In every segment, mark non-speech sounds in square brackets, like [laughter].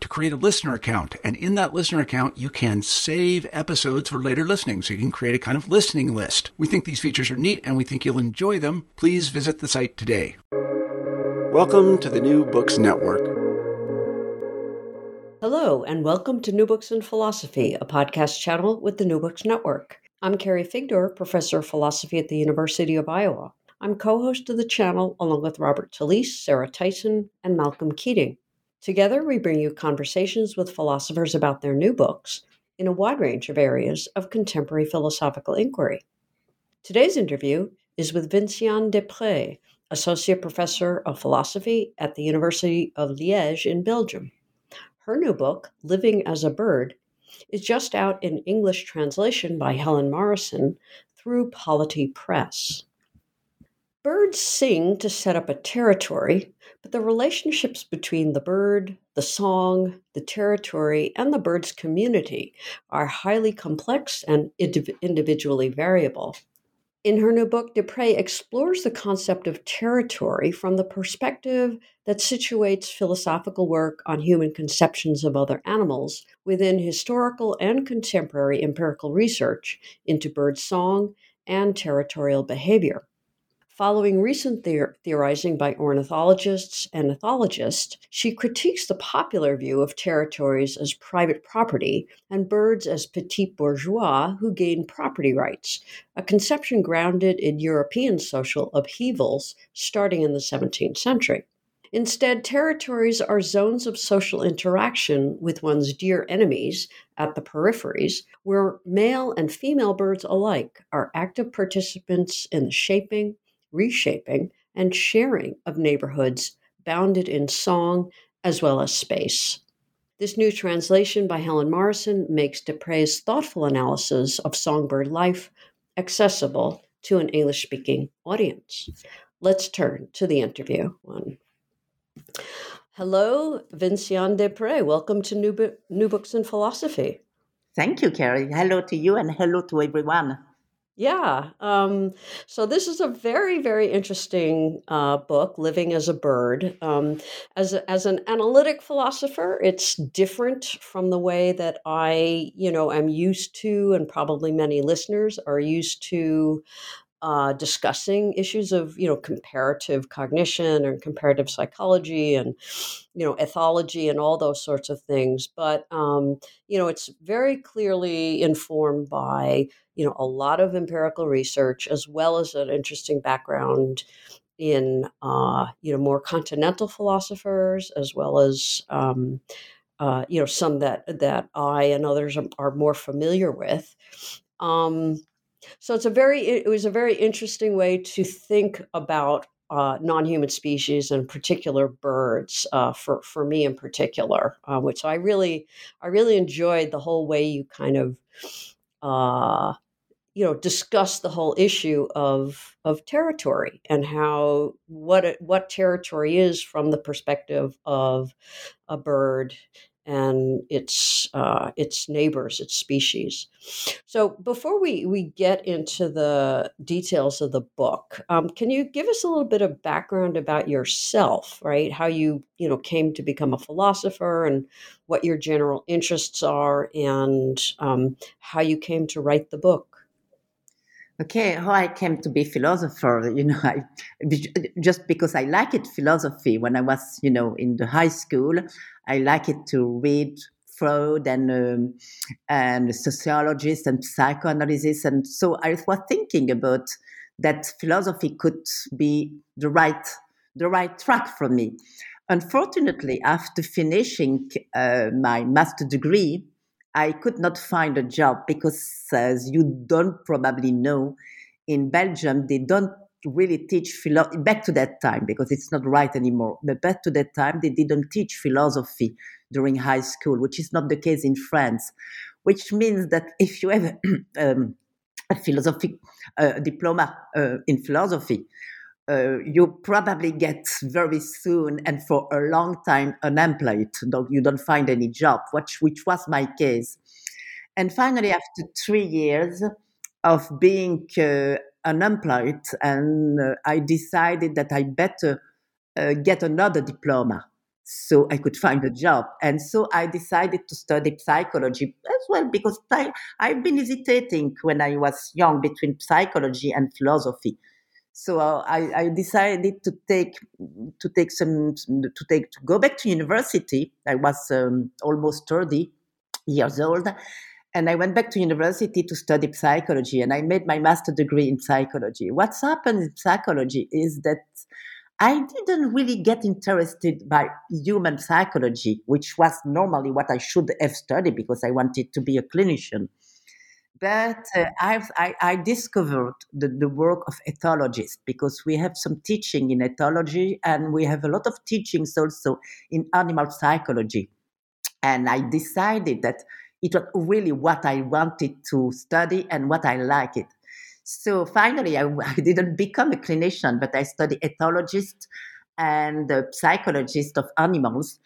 to create a listener account. And in that listener account, you can save episodes for later listening. So you can create a kind of listening list. We think these features are neat and we think you'll enjoy them. Please visit the site today. Welcome to the New Books Network. Hello, and welcome to New Books in Philosophy, a podcast channel with the New Books Network. I'm Carrie Figdor, professor of philosophy at the University of Iowa. I'm co host of the channel along with Robert Talisse, Sarah Tyson, and Malcolm Keating. Together, we bring you conversations with philosophers about their new books in a wide range of areas of contemporary philosophical inquiry. Today's interview is with Vinciane Despret, Associate Professor of Philosophy at the University of Liège in Belgium. Her new book, Living as a Bird, is just out in English translation by Helen Morrison through Polity Press. Birds sing to set up a territory, but the relationships between the bird, the song, the territory, and the bird's community are highly complex and individually variable. In her new book, Despret explores the concept of territory from the perspective that situates philosophical work on human conceptions of other animals within historical and contemporary empirical research into bird song and territorial behavior. Following recent theor- theorizing by ornithologists and ethologists, she critiques the popular view of territories as private property and birds as petit bourgeois who gain property rights, a conception grounded in European social upheavals starting in the 17th century. Instead, territories are zones of social interaction with one's dear enemies at the peripheries, where male and female birds alike are active participants in the shaping, reshaping, and sharing of neighborhoods bounded in song as well as space. This new translation by Helen Morrison makes Despret's thoughtful analysis of songbird life accessible to an English speaking audience. Let's turn to the interview one. Hello, Vinciane Despret. Welcome to New, New Books in Philosophy. Thank you, Carrie. Hello to you and hello to everyone. Yeah. Um, so this is a very, very interesting uh, book, Living as a Bird. Um, as, a, as an analytic philosopher, it's different from the way that I, you know, am used to, and probably many listeners are used to uh, discussing issues of you know comparative cognition and comparative psychology and you know ethology and all those sorts of things but um, you know it's very clearly informed by you know a lot of empirical research as well as an interesting background in uh, you know more continental philosophers as well as um, uh, you know some that that I and others are, are more familiar with. Um, so it's a very it was a very interesting way to think about uh, non-human species and particular birds uh, for for me in particular, uh, which I really I really enjoyed the whole way you kind of uh, you know discuss the whole issue of of territory and how what it, what territory is from the perspective of a bird and its uh, its neighbors, its species. So before we we get into the details of the book, um, can you give us a little bit of background about yourself, right? How you you know came to become a philosopher and what your general interests are, and um, how you came to write the book. Okay, how I came to be philosopher, you know, [laughs] I, just because I like it philosophy. When I was, you know, in the high school, I like it to read Freud and um, and sociologists and psychoanalysis, and so I was thinking about that philosophy could be the right the right track for me. Unfortunately, after finishing uh, my master degree, I could not find a job because, as you don't probably know, in Belgium they don't really teach philosophy back to that time because it's not right anymore. But back to that time they didn't teach philosophy during high school, which is not the case in France. Which means that if you have [clears throat] um, a philosophy uh, diploma uh, in philosophy, uh, you probably get very soon and for a long time unemployed. You don't find any job, which, which was my case. And finally, after three years of being uh, unemployed, and uh, I decided that I better uh, get another diploma so I could find a job. And so I decided to study psychology as well because I, I've been hesitating when I was young between psychology and philosophy so uh, I, I, decided to take to take some to take to go back to university. I was um, almost thirty years old, and I went back to university to study psychology. And I made my master degree in psychology. What's happened in psychology is that I didn't really get interested by human psychology, which was normally what I should have studied because I wanted to be a clinician. But uh, I, I, discovered the, the work of ethologists because we have some teaching in ethology and we have a lot of teachings also in animal psychology. And I decided that it was really what I wanted to study and what I liked it. So finally, I, [laughs] I didn't become a clinician, but I studied ethologist and uh, psychologist of animals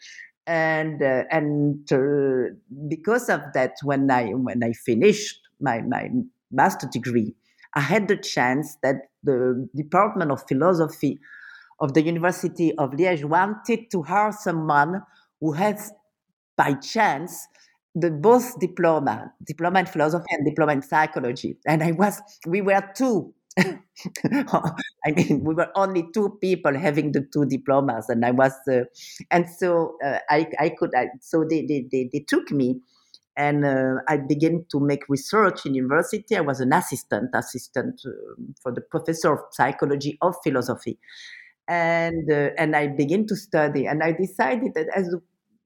and uh, and uh, because of that when i when i finished my, my master degree, I had the chance that the Department of Philosophy of the University of Liège wanted to hire someone who has, by chance, the both diploma, diploma in philosophy and diploma in psychology. And I was, we were two. [laughs] I mean, we were only two people having the two diplomas, and I was, uh, and so uh, I, I could, I, so they, they, they, they took me and uh, I began to make research in university. I was an assistant, assistant uh, for the professor of psychology of philosophy, and uh, and I began to study. And I decided that as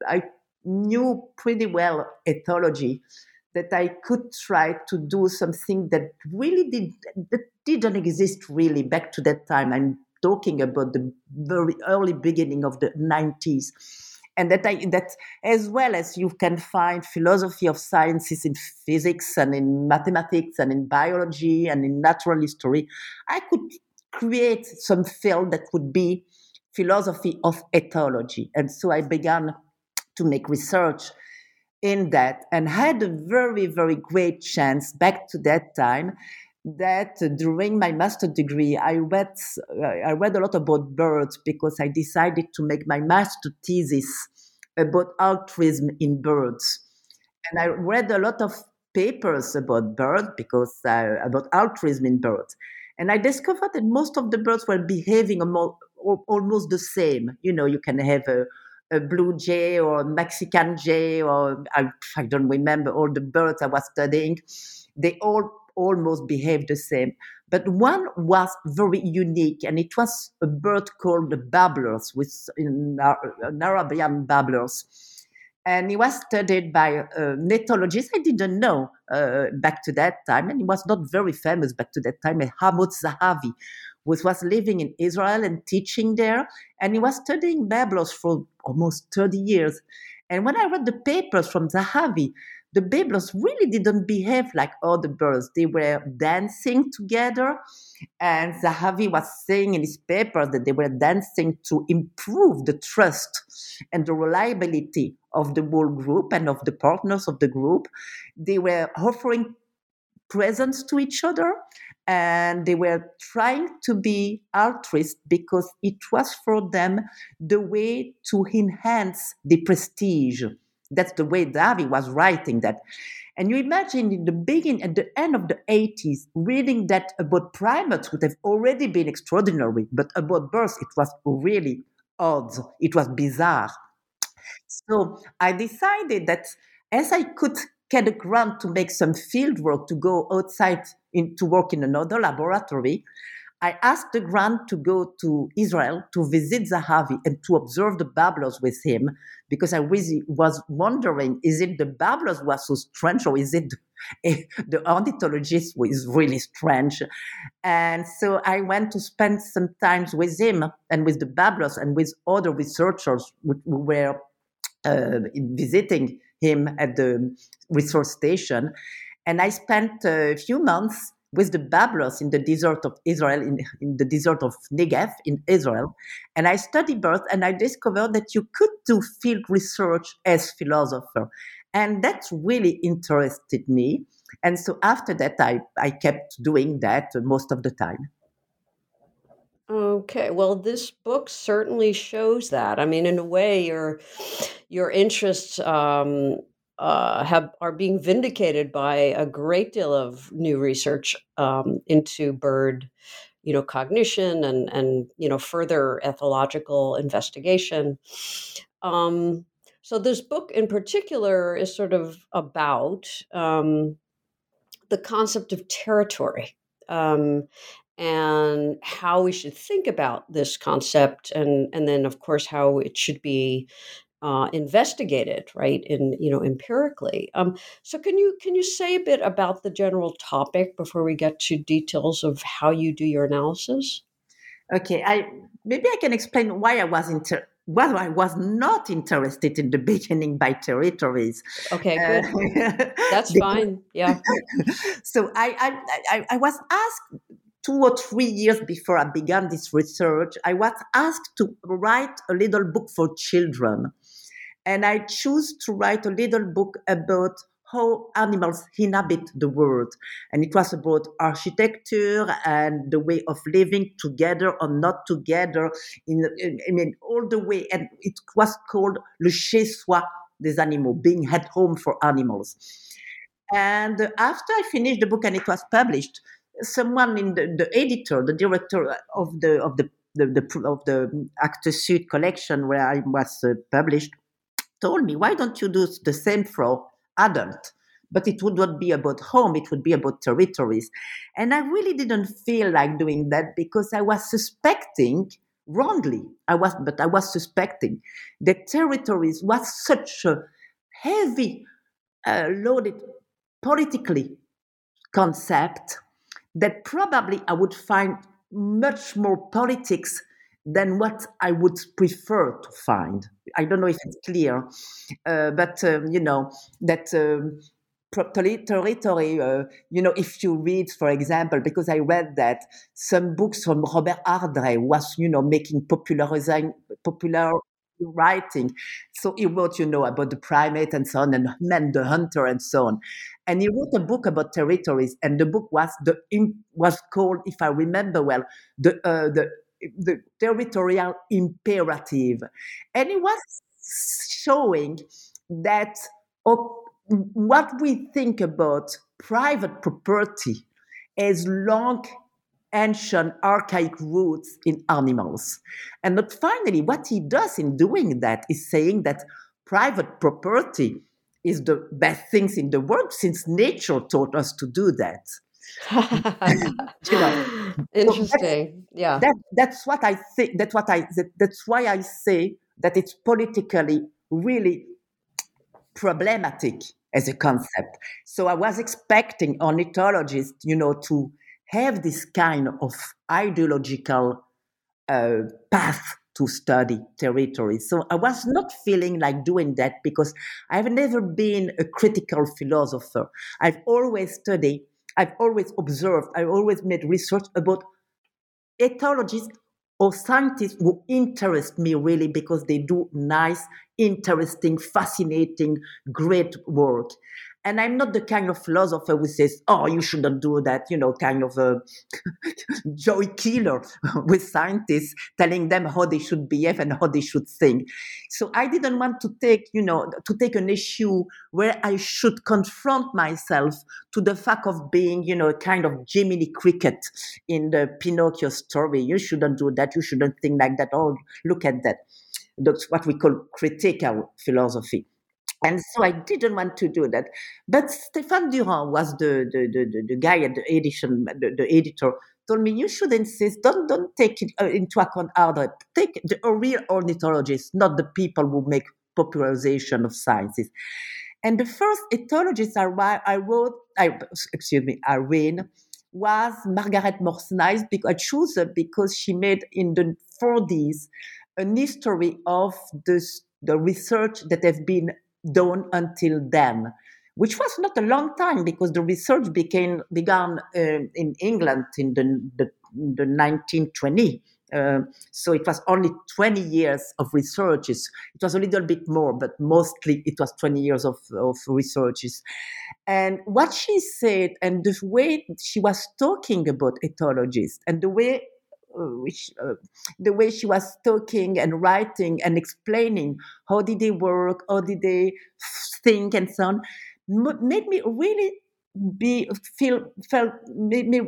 I knew pretty well ethology, that I could try to do something that really did that didn't exist really back to that time. I'm talking about the very early beginning of the 90s and that I, that as well as you can find philosophy of sciences in physics and in mathematics and in biology and in natural history, I could create some field that would be philosophy of ethology. And so I began to make research in that and had a very, very great chance back to that time that during my master degree I read I read a lot about birds because I decided to make my master thesis about altruism in birds, and I read a lot of papers about birds because uh, about altruism in birds, and I discovered that most of the birds were behaving almost the same. You know, you can have a a blue jay or a Mexican jay, or I, I don't remember all the birds I was studying. They all almost behave the same. But one was very unique, and it was a bird called the babblers, with in, an Arabian babblers. And it was studied by an ethologist I didn't know uh, back to that time, and he was not very famous back to that time, Amotz Zahavi, which was living in Israel and teaching there. And he was studying babblers for almost 30 years. And when I read the papers from Zahavi, the babblers really didn't behave like other birds. They were dancing together And Zahavi was saying in his paper that they were dancing to improve the trust and the reliability of the whole group and of the partners of the group. They were offering presents to each other and they were trying to be altruist because it was for them the way to enhance the prestige. That's the way Zahavi was writing that. And you imagine in the beginning, at the end of the 80s, reading that about primates would have already been extraordinary, but about birds, it was really odd. It was bizarre. So I decided that as I could get a grant to make some field work to go outside in, to work in another laboratory, I asked the grant to go to Israel to visit Zahavi and to observe the babblers with him because I was wondering is it the babblers who are so strange or is it [laughs] the ornithologist who is really strange? And so I went to spend some time with him and with the babblers and with other researchers who were uh, visiting him at the research station. And I spent a few months with the babblers in the desert of Israel, in, in the desert of Negev in Israel. And I studied birds and I discovered that you could do field research as philosopher. And that really interested me. And so after that, I, I kept doing that most of the time. Okay, well, this book certainly shows that. I mean, in a way, your your interests um, uh, have are being vindicated by a great deal of new research um, into bird, you know, cognition and and you know further ethological investigation. Um, so this book in particular is sort of about um, the concept of territory um, and how we should think about this concept and and then of course how it should be uh, investigated, right? In you know empirically. Um, so can you can you say a bit about the general topic before we get to details of how you do your analysis? Okay, I maybe I can explain why I was inter- well, I was not interested in the beginning by territories. Okay, good. Uh, That's [laughs] fine. Yeah. so I, I, I was asked two or three years before I began this research, I was asked to write a little book for children and I choose to write a little book about how animals inhabit the world. And it was about architecture and the way of living together or not together, in, in I mean, all the way. And it was called Le Chez Soi des Animaux, being at home for animals. And after I finished the book and it was published, someone in the, the editor, the director of the of the, the, the of the Actes Sud collection where I was uh, published, told me, why don't you do the same for adult? But it would not be about home, it would be about territories. And I really didn't feel like doing that because I was suspecting wrongly. I was, but I was suspecting that territories was such a heavy, uh, loaded politically concept that probably I would find much more politics than what I would prefer to find. I don't know if it's clear, uh, but um, you know that um, territory. Uh, you know, if you read, for example, because I read that some books from Robert Ardrey was, you know, making popularizing popular writing. So he wrote, you know, about the primate and so on, and man the hunter and so on. And he wrote a book about territories, and the book was the was called, if I remember well, the uh, the the territorial imperative. And it was showing that what we think about private property has long ancient archaic roots in animals. And but finally, what he does in doing that is saying that private property is the best things in the world since nature taught us to do that. [laughs] you know, [laughs] Interesting. So yeah. That, that's what I think. That's what I. That, that's why I say that it's politically really problematic as a concept. So I was expecting ornithologists, you know, to have this kind of ideological uh, path to study territory. So I was not feeling like doing that because I've never been a critical philosopher. I've always studied I've always observed, I've always made research about ethologists or scientists who interest me really because they do nice, interesting, fascinating, great work. And I'm not the kind of philosopher who says, oh, you shouldn't do that, you know, kind of a [laughs] joy killer [laughs] with scientists telling them how they should behave and how they should think. So I didn't want to take, you know, to take an issue where I should confront myself to the fact of being, you know, a kind of Jiminy Cricket in the Pinocchio story. You shouldn't do that. You shouldn't think like that. Oh, look at that. That's what we call critical philosophy. And so I didn't want to do that. But Stéphane Durand was the, the, the, the guy at the edition, the, the editor, told me, you should insist, don't, don't take it uh, into account other, take the real ornithologists, not the people who make popularization of sciences. And the first ethologist I, I wrote, I, excuse me, I was Margaret Morse-Nice. I chose her because she made in the 40s an history of the, the research that has been done until then, which was not a long time because the research became began uh, in England in the, the, the 1920. Uh, so it was only 20 years of researches. It was a little bit more, but mostly it was 20 years of, of researches. And what she said, and the way she was talking about ethologists, and the way which, uh, the way she was talking and writing and explaining how did they work, how did they think, and so on, made me really be feel felt made me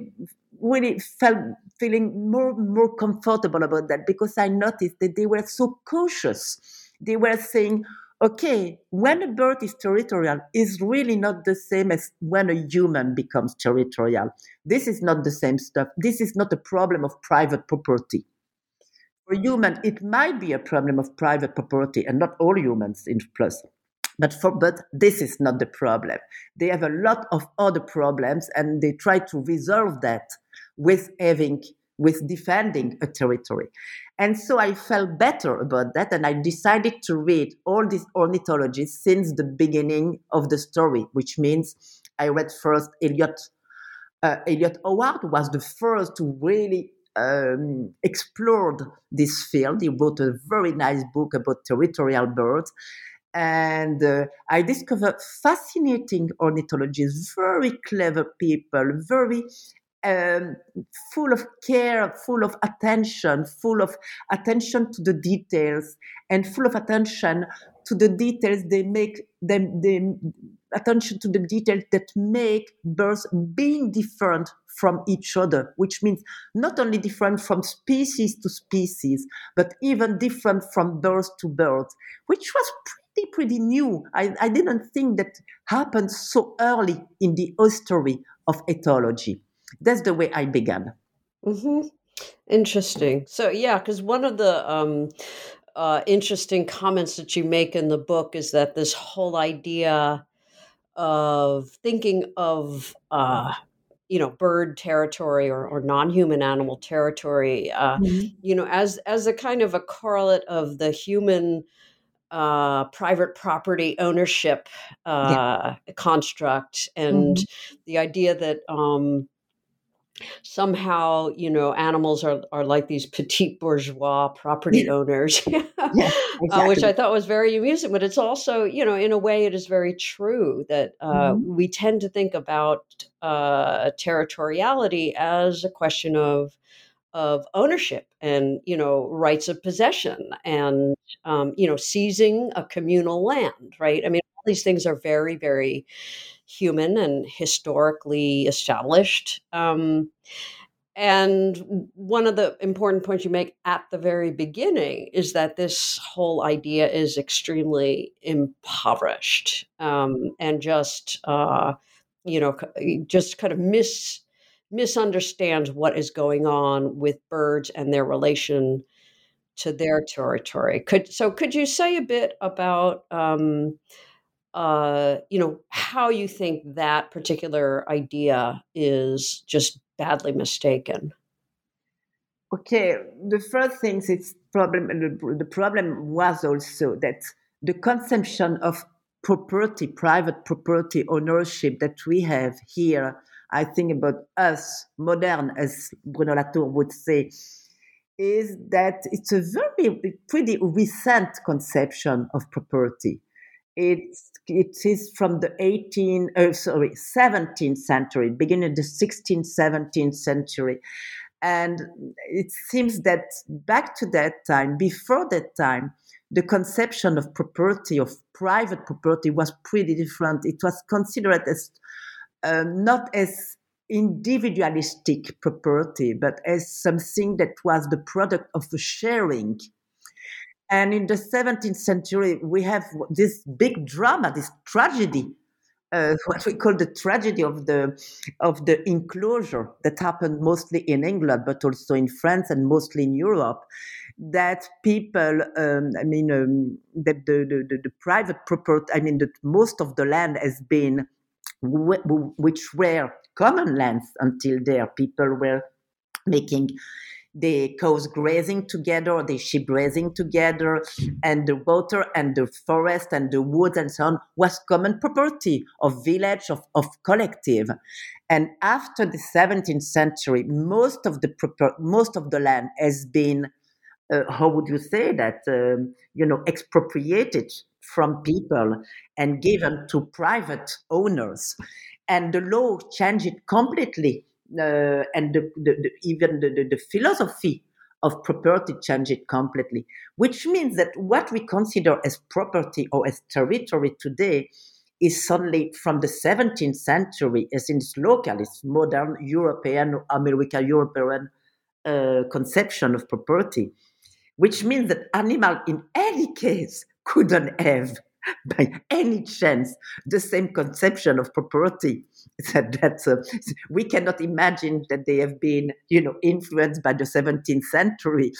really felt feeling more more comfortable about that because I noticed that they were so cautious. They were saying, okay, when a bird is territorial, is really not the same as when a human becomes territorial. This is not the same stuff. This is not a problem of private property. For human, it might be a problem of private property, and not all humans in plus. But for but this is not the problem. They have a lot of other problems, and they try to resolve that with having with defending a territory. And so I felt better about that, and I decided to read all these ornithologists since the beginning of the story, which means I read first Eliot. Uh, Eliot Howard was the first to really um, explored this field. He wrote a very nice book about territorial birds. And uh, I discovered fascinating ornithologists, very clever people, very um, full of care, full of attention, full of attention to the details, and full of attention to the details they make them the attention to the details that make birds being different from each other, which means not only different from species to species, but even different from birds to birds, which was pretty, pretty new. I, I didn't think that happened so early in the history of ethology that's the way I began. Mm-hmm. Interesting. So yeah, because one of the um, uh, interesting comments that you make in the book is that this whole idea of thinking of uh, you know bird territory or, or non-human animal territory uh, mm-hmm. you know as as a kind of a correlate of the human uh, private property ownership uh, yeah. construct and mm-hmm. the idea that um, somehow you know animals are, are like these petite bourgeois property owners [laughs] yeah, exactly. uh, which i thought was very amusing but it's also you know in a way it is very true that uh, mm-hmm. we tend to think about uh, territoriality as a question of of ownership and you know rights of possession and um, you know seizing a communal land right i mean these things are very very human and historically established. Um, and one of the important points you make at the very beginning is that this whole idea is extremely impoverished um, and just, uh, you know, just kind of mis misunderstands what is going on with birds and their relation to their territory. Could so could you say a bit about um, uh, you know, how you think that particular idea is just badly mistaken. Okay, the first thing is problem. The problem was also that the consumption of property, private property ownership that we have here I think about us, modern, as Bruno Latour would say, is that it's a very pretty recent conception of property. It's, it is from the 18, oh, sorry, 17th century, beginning of the 16th, 17th century. And it seems that back to that time, before that time, the conception of property, of private property, was pretty different. It was considered as uh, not as individualistic property, but as something that was the product of sharing. And in the 17th century, we have this big drama, this tragedy, uh, [laughs] what we call the tragedy of the of the enclosure that happened mostly in England, but also in France and mostly in Europe. That people, um, I mean, um, that the, the, the, private property, I mean, that most of the land has been, which were common lands until there. People were making the cows grazing together, the sheep grazing together, and the water and the forest and the woods and so on was common property of village, of, of collective. And after the 17th century, most of the most of the land has been, uh, how would you say that, um, you know, expropriated from people and given to private owners and the law changed it completely. Uh, and the, the, the, even the, philosophy of property changed completely, which means that what we consider as property or as territory today is suddenly from the 17th century, as in its local, its modern European, American European uh, conception of property, which means that animal in any case couldn't have [laughs] by any chance the same conception of property. [laughs] That that's uh, [laughs] we cannot imagine that they have been you know influenced by the 17th century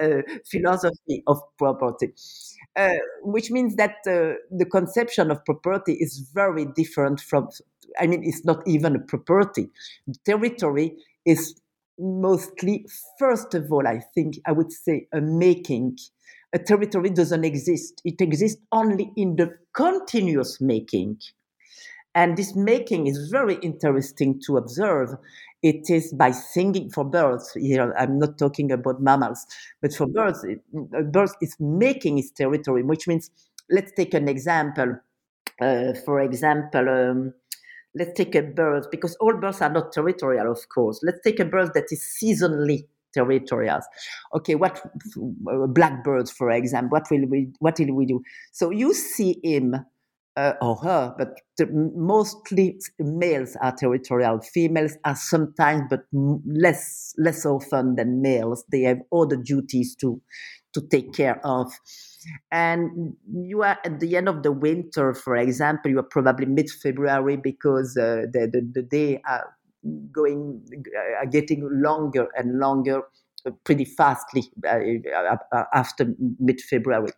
uh, philosophy of property. Uh, which means that uh, the conception of property is very different from i mean it's not even a property. Territory is mostly first of all i think i would say a making a territory doesn't exist. It exists only in the continuous making. And this making is very interesting to observe. It is by singing for birds. Here, I'm not talking about mammals, but for birds, it, birds is making its territory, which means, let's take an example. Uh, for example, um, let's take a bird, because all birds are not territorial, of course. Let's take a bird that is seasonally territorials. Okay, what uh, blackbirds, for example, what will we what will we do? So you see him uh, or her, but mostly males are territorial. Females are sometimes, but less less often than males. They have other duties to to take care of. And you are at the end of the winter, for example, you are probably mid February because uh, the, the, the day are going uh, getting longer and longer uh, pretty fastly uh, after mid-February.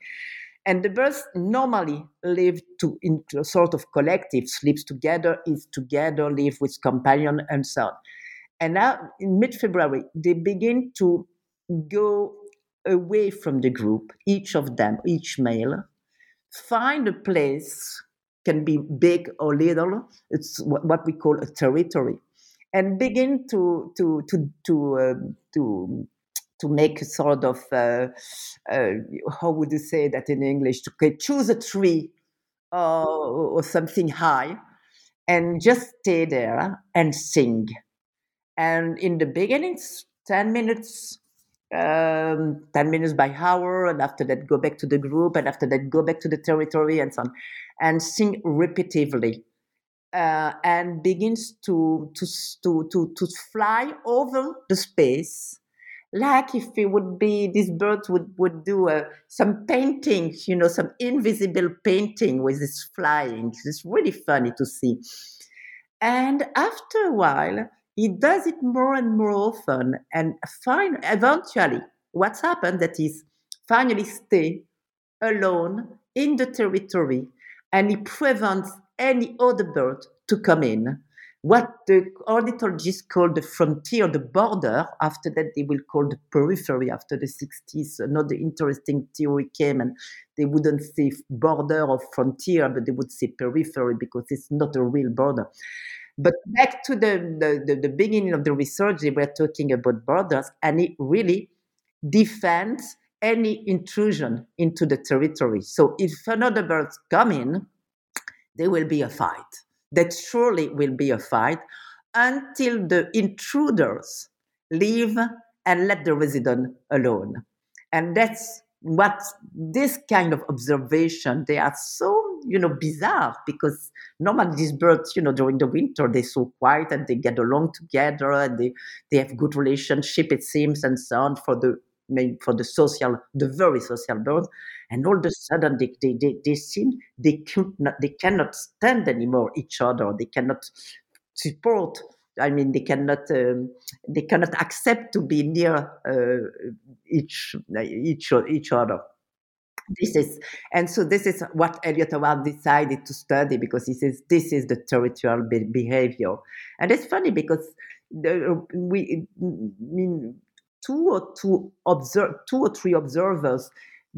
And the birds normally live to in a sort of collective, sleeps together, eats together, live with companion, and so on. And now in mid-February, they begin to go away from the group, each of them, each male, find a place, can be big or little, it's what we call a territory, and begin to to to to uh, to to make a sort of uh, uh, how would you say that in English? To choose a tree uh, or something high, and just stay there and sing. And in the beginning, ten minutes. Um, 10 minutes by hour, and after that, go back to the group, and after that, go back to the territory, and so on, and sing repetitively uh, and begins to, to, to, to, to fly over the space like if it would be these birds would would do uh, some painting you know some invisible painting with this flying. It's really funny to see. And after a while he does it more and more often and fine eventually what's happened that is finally stay alone in the territory and he prevents any other bird to come in. What the ornithologists call the frontier, the border, after that they will call the periphery after the 60s. Another interesting theory came and they wouldn't say border or frontier, but they would say periphery because it's not a real border. But back to the, the, the, the beginning of the research, they were talking about borders, and it really defends any intrusion into the territory. So if another bird come in, there will be a fight. That surely will be a fight until the intruders leave and let the resident alone. And that's what this kind of observation, they are so, you know, bizarre because normally these birds, you know, during the winter, they're so quiet and they get along together and they, they have good relationship, it seems, and so on for the for the social, the very social birds. And all of a sudden they, they, they, they seem they could not, they cannot stand anymore each other. They cannot support I mean, they cannot um, they cannot accept to be near uh, each each each other. This is and so this is what Eliot Howard decided to study because he says this is the territorial be- behavior, and it's funny because the, we I mean two or two observe two or three observers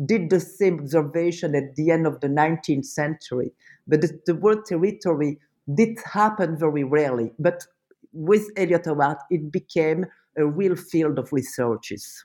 did the same observation at the end of the 19th century, but the, the word territory did happen very rarely. But with Eliot Howard, it became a real field of researches.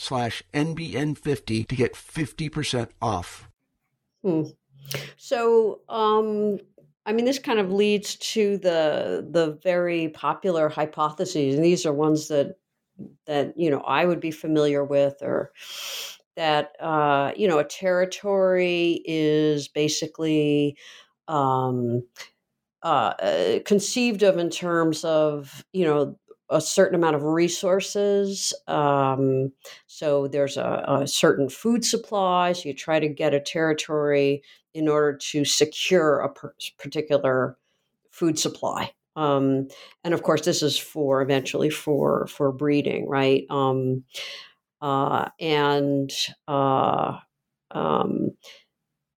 slash NBN50 to get 50% off. Hmm. So, um, I mean, this kind of leads to the the very popular hypotheses, and these are ones that that you know I would be familiar with, or that uh, you know a territory is basically um, uh, uh conceived of in terms of you know a certain amount of resources. Um, so there's a, a, certain food supply. So you try to get a territory in order to secure a per- particular food supply. Um, and of course, this is for eventually for for breeding, right? Um, uh, and uh, um,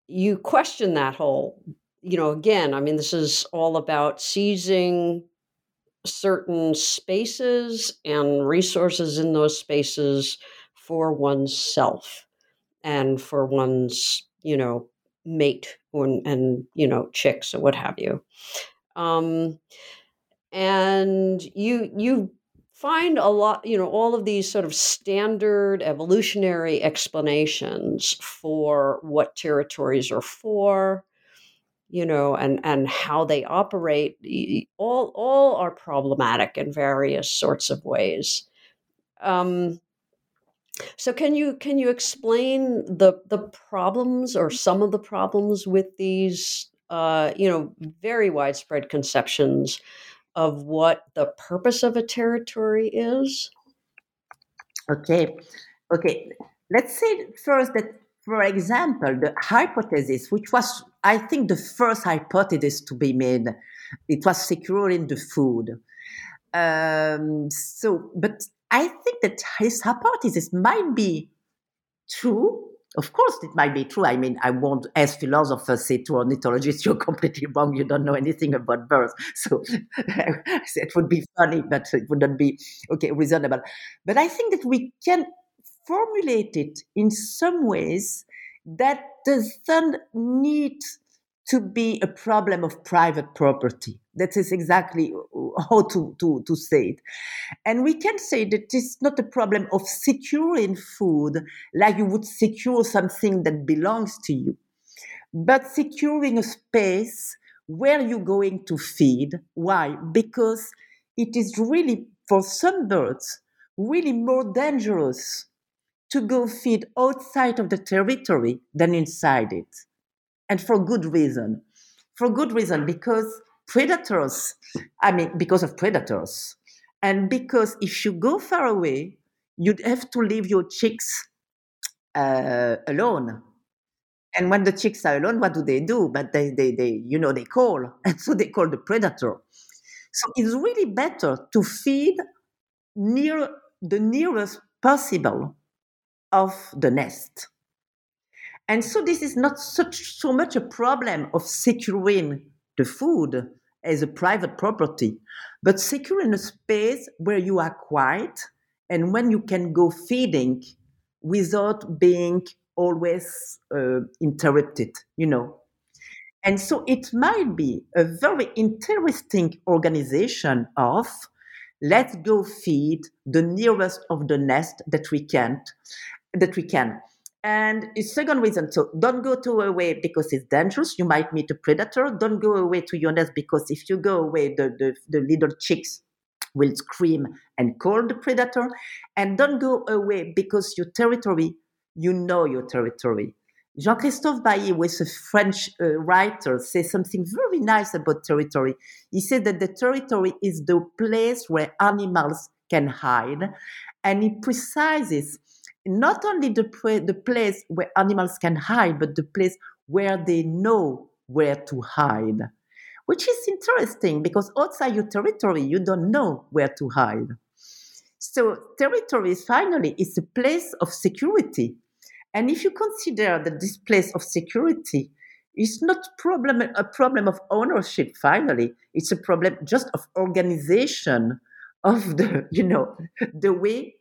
you question that whole, you know, again. I mean, this is all about seizing certain spaces and resources in those spaces for oneself and for one's you know mate and, and you know chicks or what have you. Um, and you you find a lot you know all of these sort of standard evolutionary explanations for what territories are for you know, and and how they operate, all all are problematic in various sorts of ways. Um, so can you can you explain the the problems or some of the problems with these uh, you know very widespread conceptions of what the purpose of a territory is? Okay, okay. Let's say first that for example, the hypothesis, which was, I think, the first hypothesis to be made, it was securing the food. Um, so, but I think that his hypothesis might be true. Of course, it might be true. I mean, I won't, as philosophers say to ornithologists, [laughs] you're completely wrong. You don't know anything about birds. So [laughs] it would be funny, but it wouldn't be, okay, reasonable. But I think that we can formulate it in some ways that doesn't need to be a problem of private property. That is exactly how to, to, to say it. And we can say that it's not a problem of securing food like you would secure something that belongs to you, but securing a space where you're going to feed. Why? Because it is really, for some birds, really more dangerous to go feed outside of the territory than inside it. And for good reason. For good reason, because predators, I mean, because of predators, and because if you go far away, you'd have to leave your chicks uh, alone. And when the chicks are alone, what do they do? But they, they, they, you know, they call. [laughs] And so they call the predator. So it's really better to feed near the nearest possible of the nest. And so this is not such so much a problem of securing the food as a private property, but securing a space where you are quiet and when you can go feeding without being always uh, interrupted, you know. And so it might be a very interesting organization of let's go feed the nearest of the nest that we can that we can. And second reason, so don't go to away because it's dangerous. You might meet a predator. Don't go away to your nest because if you go away, the, the, the little chicks will scream and call the predator. And don't go away because your territory, you know your territory. Jean Christophe Bailly, who is a French uh, writer, says something very nice about territory. He said that the territory is the place where animals can hide, and he precises not only the, the place where animals can hide, but the place where they know where to hide, which is interesting because outside your territory, you don't know where to hide. So, territory finally is a place of security and if you consider that this place of security is not problem, a problem of ownership, finally, it's a problem just of organization of the, you know, the way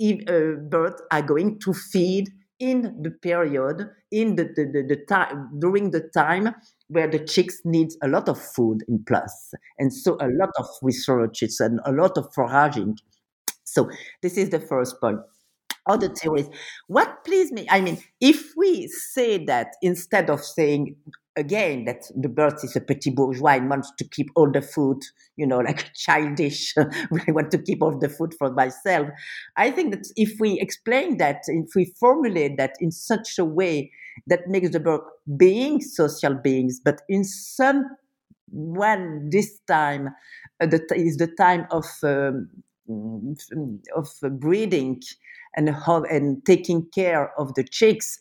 uh, birds are going to feed in the period, in the, the, the, the time, during the time where the chicks need a lot of food in. And so a lot of researches and a lot of foraging. So this is the first point other theories. What pleased me, I mean, if we say that instead of saying again that the bird is a petit bourgeois and wants to keep all the food, you know, [laughs] like childish, [laughs] I want to keep all the food for myself. I think that if we explain that, if we formulate that in such a way that makes the bird being social beings, but in some when this time uh, the, is the time of um, of breeding and and taking care of the chicks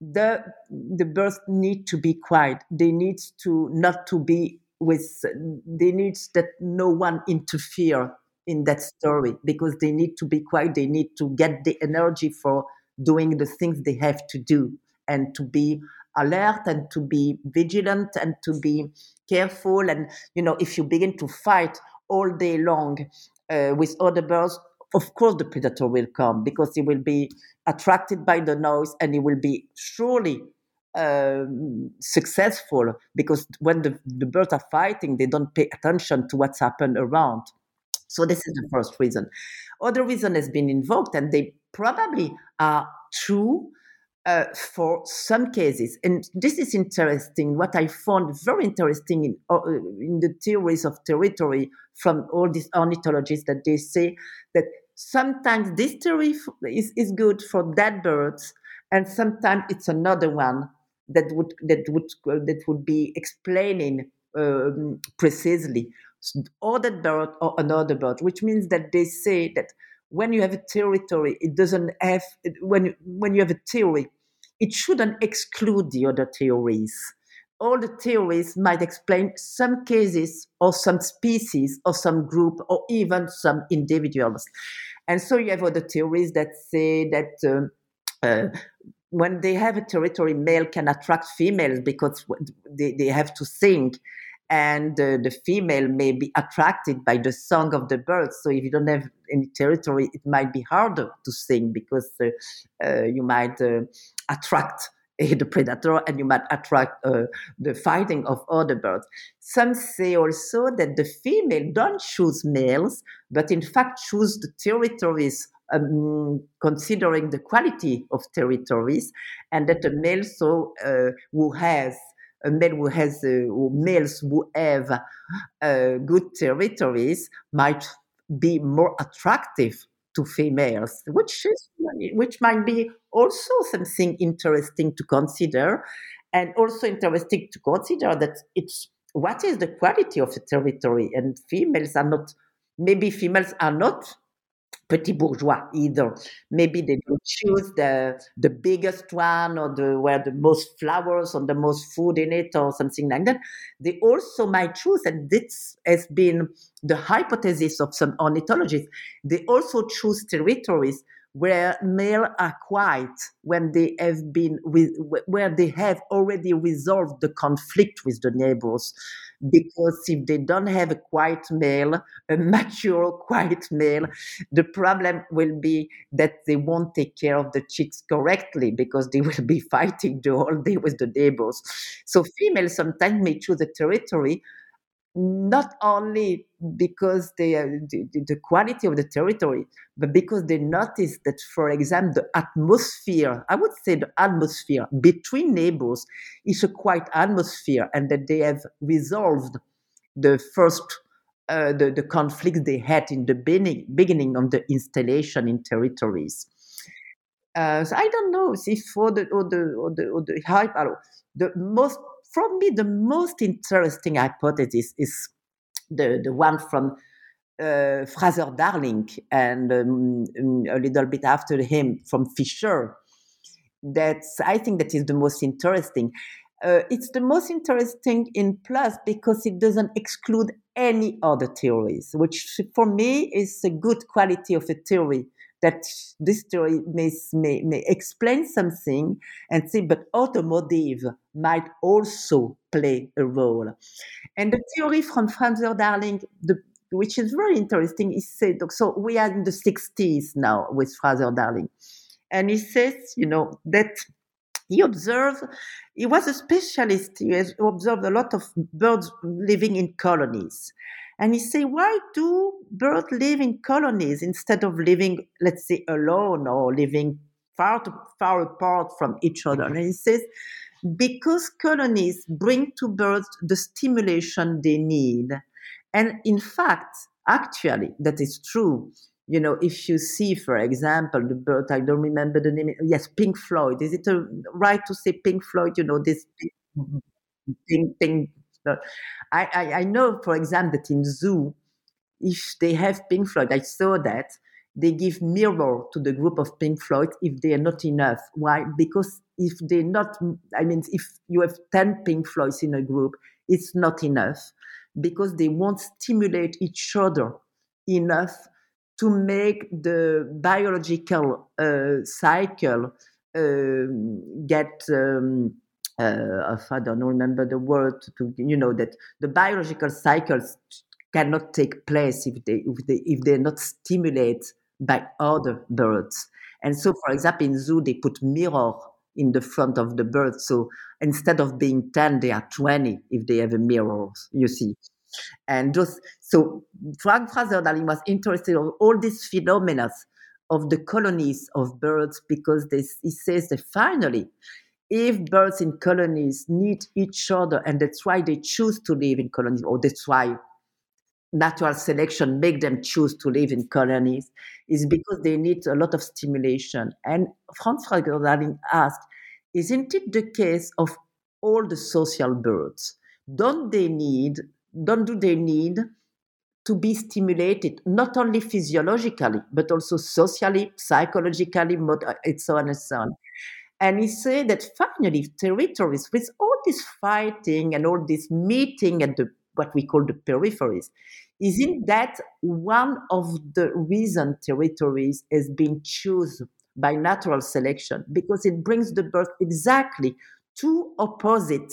the the birds need to be quiet. They need to not to be with they need that no one interfere in that story because they need to be quiet. They need to get the energy for doing the things they have to do and to be alert and to be vigilant and to be careful. And you know if you begin to fight all day long uh, with other birds of course the predator will come because he will be attracted by the noise and he will be surely um, successful because when the, the birds are fighting, they don't pay attention to what's happened around. So this is the first reason. Other reason has been invoked, and they probably are true uh, for some cases. And this is interesting. What I found very interesting in, uh, in the theories of territory from all these ornithologists that they say that sometimes this theory is, is good for dead birds, and sometimes it's another one that would that would that would be explaining um, precisely other bird or another bird, which means that they say that when you have a territory, it doesn't have when when you have a theory, it shouldn't exclude the other theories. All the theories might explain some cases or some species or some group or even some individuals. And so you have other theories that say that um, uh, when they have a territory, male can attract females because they, they have to sing and uh, the female may be attracted by the song of the birds. So if you don't have any territory, it might be harder to sing because uh, uh, you might uh, attract [laughs] the predator and you might attract uh, the fighting of other birds. Some say also that the female don't choose males, but in fact choose the territories um, considering the quality of territories, and that the male so uh, who has a male who has uh, males who have uh, good territories might be more attractive to females, which is which might be also something interesting to consider, and also interesting to consider that it's what is the quality of the territory, and females are not maybe females are not petit bourgeois either. Maybe they don't choose the the biggest one or the where the most flowers or the most food in it or something like that. They also might choose, and this has been the hypothesis of some ornithologists. They also choose territories where male are quiet when they have been with, where they have already resolved the conflict with the neighbors. Because if they don't have a quiet male a mature [laughs] quiet male the problem will be that they won't take care of the chicks correctly because they [laughs] will be fighting the whole day with the neighbors. So females sometimes may choose a territory not only because they the, the quality of the territory, but because they noticed that, for example, the atmosphere, I would say the atmosphere between neighbors is a quiet atmosphere, and that they have resolved the first uh, the, the conflicts they had in the beginning, beginning of the installation in territories. Uh, so I don't know if for the or the or the, or the hype, the most from me, the most interesting hypothesis is the, the one from uh, Fraser Darling and um, a little bit after him from Fisher. That's I think that is the most interesting. Uh, it's the most interesting in plus because it doesn't exclude any other theories, which for me is a good quality of a theory that this story may, may, may explain something and say, but automotive might also play a role. And the theory from Fraser Darling, the, which is very interesting, is said, so we are in the 60s now with Fraser Darling. And he says, you know, that he observed, he was a specialist, he observed a lot of birds living in colonies. And he say, why do birds live in colonies instead of living, let's say, alone or living far to, far apart from each other? Mm-hmm. And he says, because colonies bring to birds the stimulation they need. And in fact, actually, that is true. You know, if you see, for example, the bird, I don't remember the name. Yes, Pink Floyd. Is it a, right to say Pink Floyd? You know, this mm-hmm. pink, pink I, I, I know, for example, that in zoo, if they have Pink Floyd, I saw that they give mirror to the group of Pink Floyd if they are not enough. Why? Because if they're not, I mean, if you have 10 Pink Floyds in a group, it's not enough because they won't stimulate each other enough to make the biological uh, cycle uh, get um, uh, I don't remember the word to you know that the biological cycles cannot take place if they if they if they're not stimulated by other birds. And so, for example, in zoo they put mirror in the front of the bird. So instead of being ten, they are twenty if they have a mirror. You see. And just so Frank Fraser Darling was interested in all these phenomena of the colonies of birds because they, he says that finally if birds in colonies need each other and that's why they choose to live in colonies or that's why natural selection make them choose to live in colonies is because they need a lot of stimulation. And Fraser Darling asked isn't it the case of all the social birds? Don't they need don't do they need to be stimulated not only physiologically but also socially psychologically uh, and so on and so on and he said that finally, territories, with all this fighting and all this meeting at the what we call the peripheries, isn't that one of the reason territories has been chosen by natural selection? Because it brings the birth exactly two opposite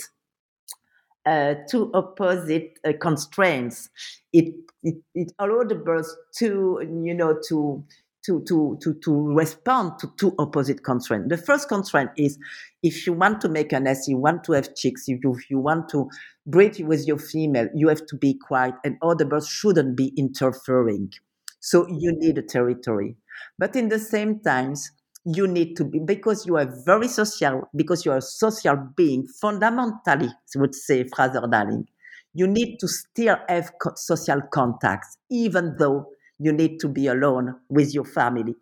uh, two opposite uh, constraints. It, it it allows the birds to you know to to, to, to, to respond to two opposite constraints. The first constraint is if you want to make an nest, you want to have chicks, if you, if you want to breed with your female, you have to be quiet and other birds shouldn't be interfering. So you need a territory. But in the same times, you need to be because you are very social because you are a social being fundamentally would say fraser darling you need to still have co- social contacts even though you need to be alone with your family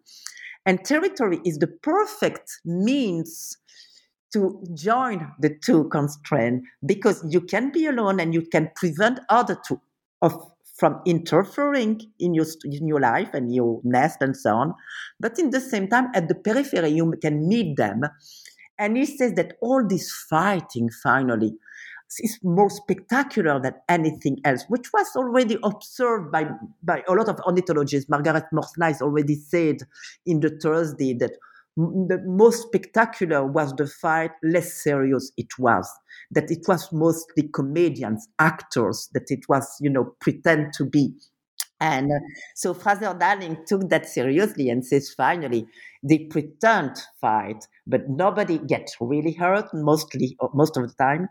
and territory is the perfect means to join the two constraints because you can be alone and you can prevent other two of from interfering in your in your life and your nest and so on. But in the same time, at the periphery, you can meet them. And he says that all this fighting finally is more spectacular than anything else, which was already observed by, by a lot of ornithologists. Margaret Morse Nice already said in the Thursday that the most spectacular was the fight, less serious it was. That it was mostly comedians, actors, that it was, you know, pretend to be. And uh, so Fraser Darling took that seriously and says, finally, they pretend fight, but nobody gets really hurt, mostly, most of the time.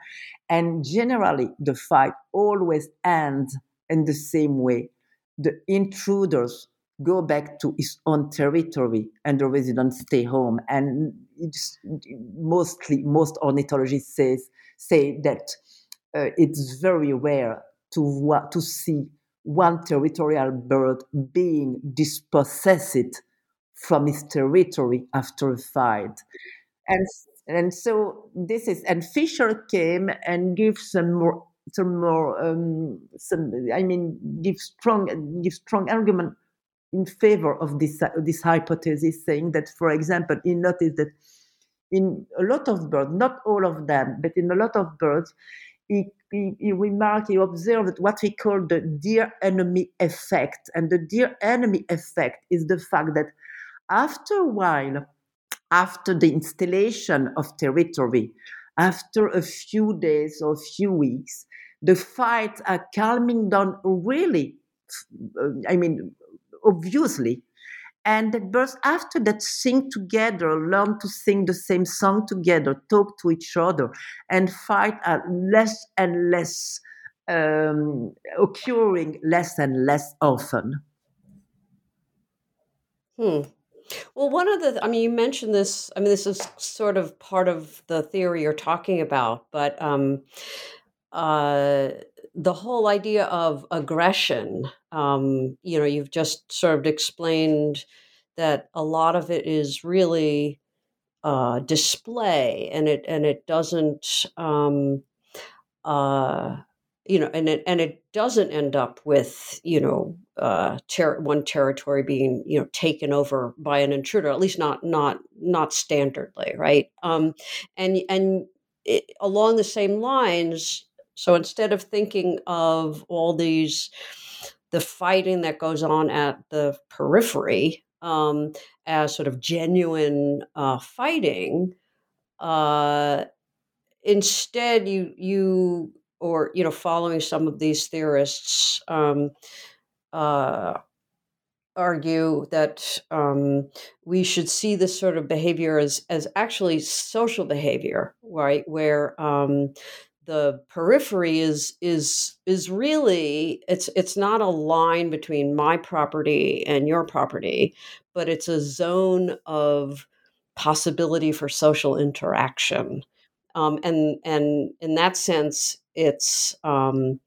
And generally, the fight always ends in the same way. The intruders go back to his own territory and the residents stay home. And mostly, most ornithologists says, say that uh, it's very rare to, to see one territorial bird being dispossessed from its territory after a fight. And, and so this is, and Fisher came and gave some more some more um, some I mean give strong give strong argument in favor of this, uh, this hypothesis, saying that, for example, he noticed that in a lot of birds, not all of them, but in a lot of birds, he, he, he remarked, he observed what we call the dear enemy effect. And the dear enemy effect is the fact that after a while, after the installation of territory, after a few days or a few weeks, the fights are calming down really. Uh, I mean, obviously. And that birds, after that, sing together, learn to sing the same song together, talk to each other, and fight are less and less um, occurring less and less often. Hmm. Well, one of the, I mean, you mentioned this, I mean, this is sort of part of the theory you're talking about, but um, uh, the whole idea of aggression, um, you know, you've just sort of explained that a lot of it is really uh, display, and it and it doesn't, um, uh, you know, and it and it doesn't end up with you know uh, ter- one territory being you know taken over by an intruder, at least not not not standardly, right? Um, and and it, along the same lines, so instead of thinking of all these, the fighting that goes on at the periphery um, as sort of genuine uh, fighting, uh, instead you you or you know following some of these theorists um, uh, argue that um, we should see this sort of behavior as as actually social behavior, right? Where um, the periphery is is is really it's it's not a line between my property and your property but it's a zone of possibility for social interaction. Um, and and in that sense it's um,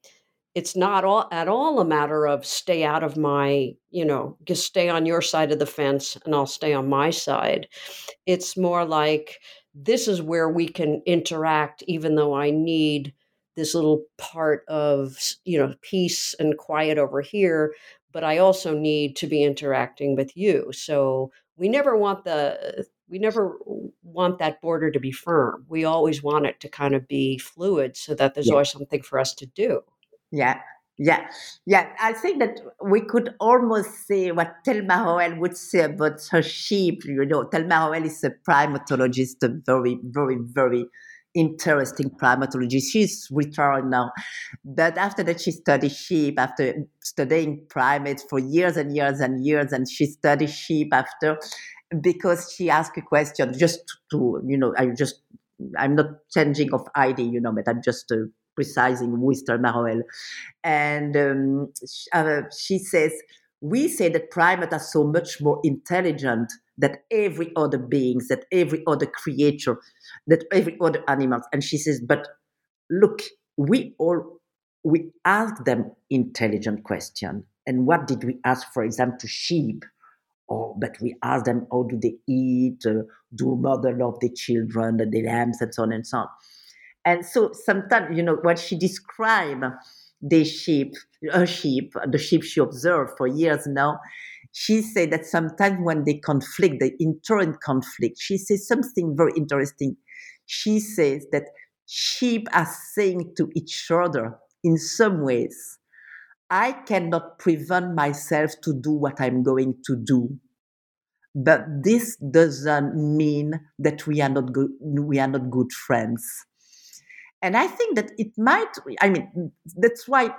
it's not all at all a matter of stay out of my you know just stay on your side of the fence and i'll stay on my side. It's more like this is where we can interact even though i need this little part of you know peace and quiet over here but i also need to be interacting with you. So we never want the we never want that border to be firm. We always want it to kind of be fluid so that there's yeah. always something for us to do. Yeah yeah, yeah. I think that we could almost say what Thelma Rowell would say about her sheep. You know, Thelma Rowell is a primatologist, a very, very, very interesting primatologist. She's retired now, but after that, she studied sheep. After studying primates for years and years and years, and she studied sheep after because she asked a question just to, you know, I'm just I'm not changing of ID, you know, but I'm just. Uh, precising with Thelma Rowell. And um, uh, she says, we say that primates are so much more intelligent than every other beings, that every other creature, that every other animals. And she says, but look, we all we ask them intelligent question. And what did we ask, for example, to sheep? Oh, but we ask them, how do they eat? Uh, do mother love the children, the lambs, and so on and so on. And so sometimes, you know, when she described the sheep, a sheep, the sheep she observed for years now, she said that sometimes when they conflict, the internal conflict, she says something very interesting. She says that sheep are saying to each other in some ways, I cannot prevent myself to do what I'm going to do. But this doesn't mean that we are not we are not good friends. And I think that it might, I mean, that's why,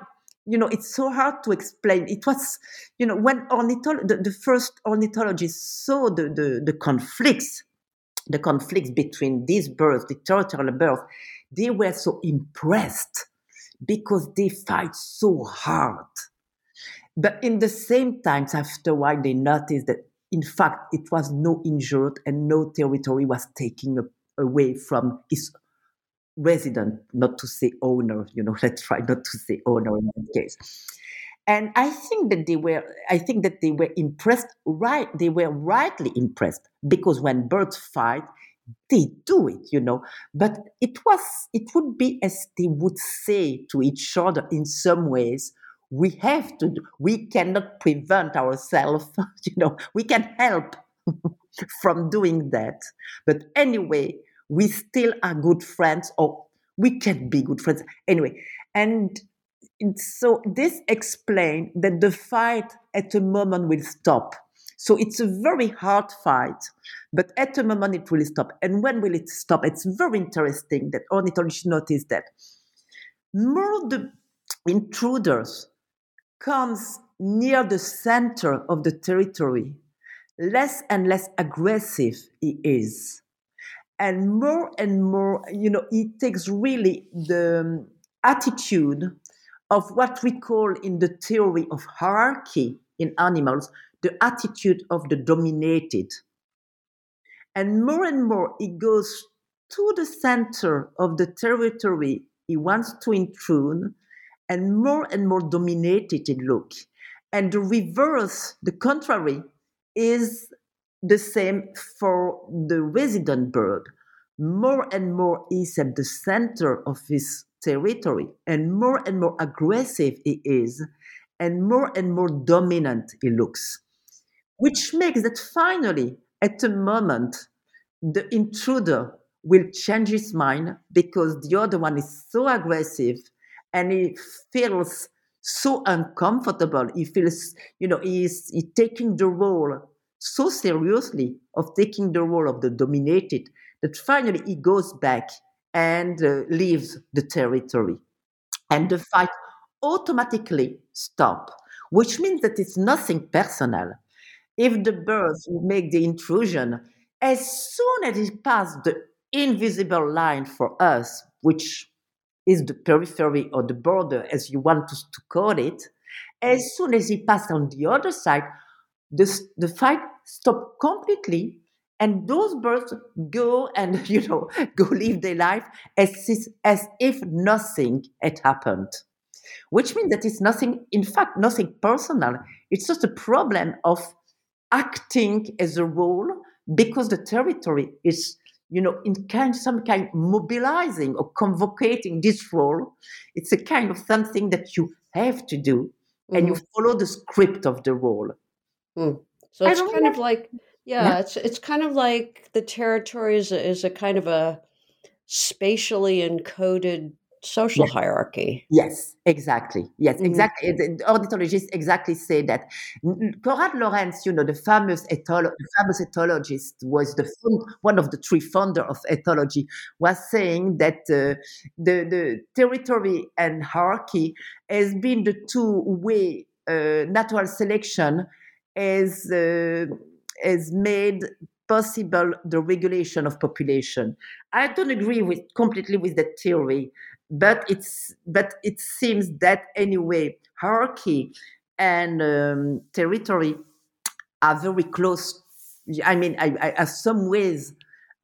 you know, it's so hard to explain. It was, you know, when ornitholo- the, the first ornithologists saw the, the, the conflicts, the conflicts between these birds, the territorial birds, they were so impressed because they fight so hard. But in the same times after a while, they noticed that in fact it was no injured and no territory was taken away from its resident, not to say owner. You know, [laughs] let's try not to say owner in that case. And I think that they were, I think that they were impressed, right? They were rightly impressed because when birds fight, they do it, you know. But it was, it would be as they would say to each other in some ways, we have to, do, we cannot prevent ourselves, [laughs] you know, we can help [laughs] from doing that. But anyway, we still are good friends, or we can be good friends. Anyway, and so this explains that the fight at a moment will stop so it's a very hard fight, but at the moment it will stop. And when will it stop? It's very interesting that ornithologists notice that more the intruders comes near the center of the territory, less and less aggressive he is. And more and more, you know, it takes really the um, attitude of what we call in the theory of hierarchy in animals, the attitude of the dominated. And more and more it goes to the center of the territory he wants to intrude, and more and more dominated it look. And the reverse, the contrary, is the same for the resident bird. More and more is at the center of his territory, and more and more aggressive he is, and more and more dominant he looks which makes that finally, at a moment, the intruder will change his mind because the other one is so aggressive and he feels so uncomfortable. He feels, you know, he's, he's taking the role so seriously of taking the role of the dominated that finally he goes back and uh, leaves the territory. And the fight automatically stop, which means that it's nothing personal if the birds make the intrusion, as soon as it passes the invisible line for us, which is the periphery or the border, as you want to, to call it, as soon as it passes on the other side, the, the fight stops completely and those birds go and [laughs] you know go live their life as, as if nothing had happened which means that it's nothing in fact nothing personal it's just a problem of acting as a role because the territory is you know in kind some kind mobilizing or convocating this role it's a kind of something that you have to do mm-hmm. and you mm-hmm. follow the script of the role mm. so it's kind of like yeah, yeah, it's it's kind of like the territory is a, is a kind of a spatially encoded social yes. hierarchy. Yes, exactly. Yes, mm-hmm. exactly. The ornithologists exactly say that. Konrad Lorenz, you know, the famous etholo- the famous ethologist, was the one of the three founder of ethology, was saying that uh, the the territory and hierarchy has been the two way uh, natural selection has uh, has made possible the regulation of population. I don't agree with completely with that theory but it's but it seems that anyway hierarchy and um, territory are very close. I mean, I, I, as some ways,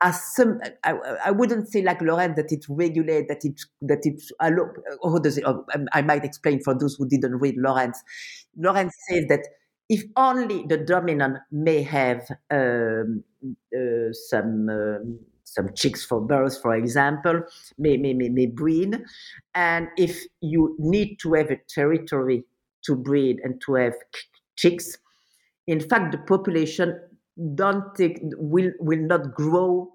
as some, I, I wouldn't say like Lorenz that it regulates, that it, that it, how does it, oh, I might explain for those who didn't read Lorenz. Lorenz says that if only the dominant may have um, uh, some um, some chicks for birth, for example, may, may, may, may breed. And if you need to have a territory to breed and to have chicks, in fact, the population don't take, will, will not grow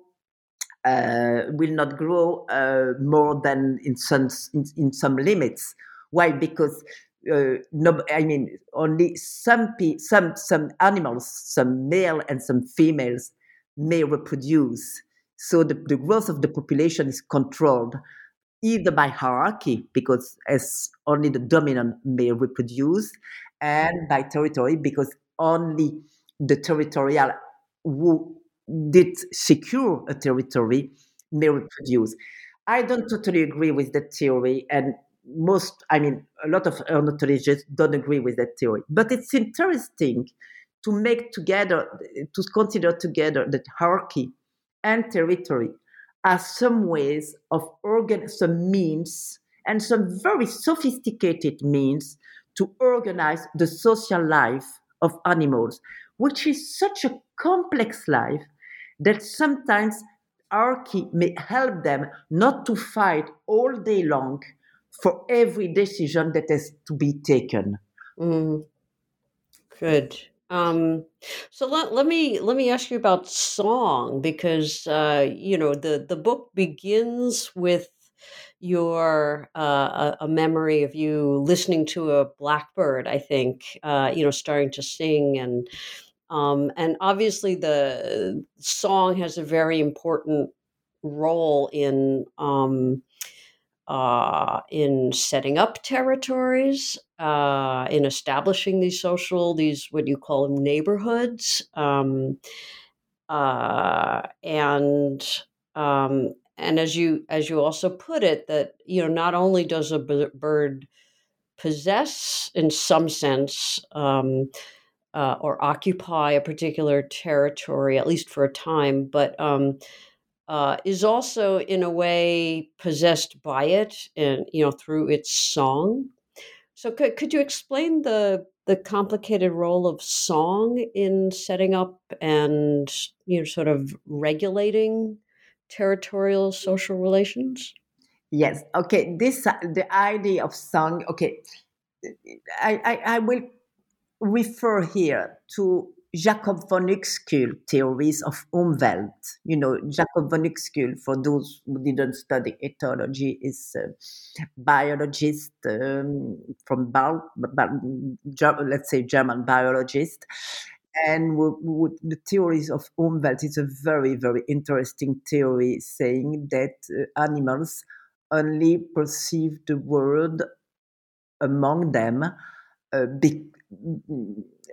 uh, will not grow uh, more than in some in, in, some limits. Why? Because uh, no, I mean only some some some animals, some male and some females, may reproduce. So the, the growth of the population is controlled either by hierarchy, because as only the dominant may reproduce, and by territory, because only the territorial who did secure a territory may reproduce. I don't totally agree with that theory, and most, I mean, a lot of ornithologists don't agree with that theory. But it's interesting to make together, to consider together that hierarchy and territory are some ways of organ, some means, and some very sophisticated means to organize the social life of animals, which is such a complex life that sometimes hierarchy may help them not to fight all day long for every decision that has to be taken. Mm. Good. Um, so let, let me let me ask you about song because uh, you know the the book begins with your uh, a, a memory of you listening to a blackbird. I think uh, you know starting to sing and um, and obviously the song has a very important role in um, uh, in setting up territories, uh, in establishing these social, these what you call them neighborhoods, um, uh, and um, and as you as you also put it, that you know not only does a bird possess, in some sense. Um, uh, or occupy a particular territory, at least for a time, but um, uh, is also in a way possessed by it and you know through its song. So could, could you explain the the complicated role of song in setting up and you know sort of regulating territorial social relations? Yes. Okay this the idea of song okay i i, I will refer here to Jacob von Uexküll theories of Umwelt. You know, Jacob von Uexküll, for those who didn't study ethology, is a biologist um, from, let's say, German biologist. And the theories of Umwelt is a very, very interesting theory saying that uh, animals only perceive the world among them uh,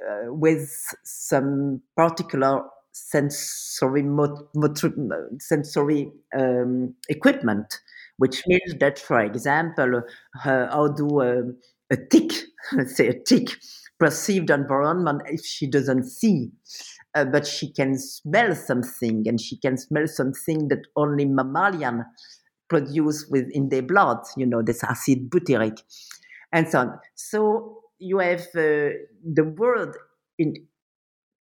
uh, with some particular sensory motor sensory um, equipment, which means that, for example, uh, how do a, a tick, let's [laughs] say a tick, perceive the environment if she doesn't see, uh, but she can smell something, and she can smell something that only mammalian produce within their blood, you know, this acid butyric, and so on. So you have uh, the world in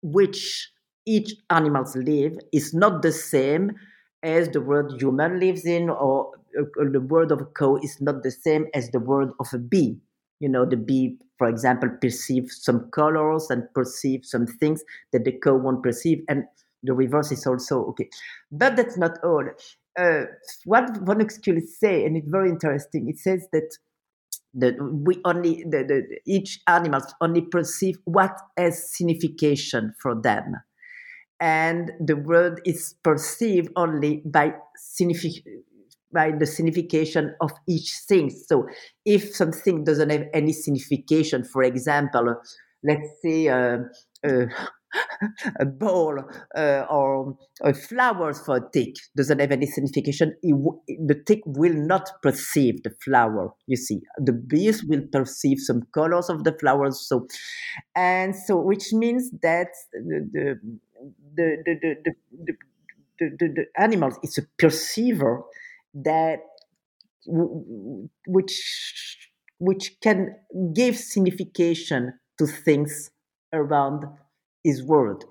which each animals live is not the same as the world human lives in or, uh, the world of a cow is not the same as the world of a bee. You know the bee for example perceives some colors and perceives some things that the cow won't perceive and the reverse is also okay. But that's not all. Uh, what von Uexküll say and it's very interesting it says that that we only the, the, each animals only perceive what has signification for them. And the world is perceived only by signific- by the signification of each thing. So if something doesn't have any signification for example let's say uh, uh, a ball uh, or a flowers for a tick doesn't have any signification. W- the tick will not perceive the flower. You see, the bees will perceive some colors of the flowers. So, and so which means that the the the the the, the, the, the, the animal is a perceiver that which which can give signification to things around his world.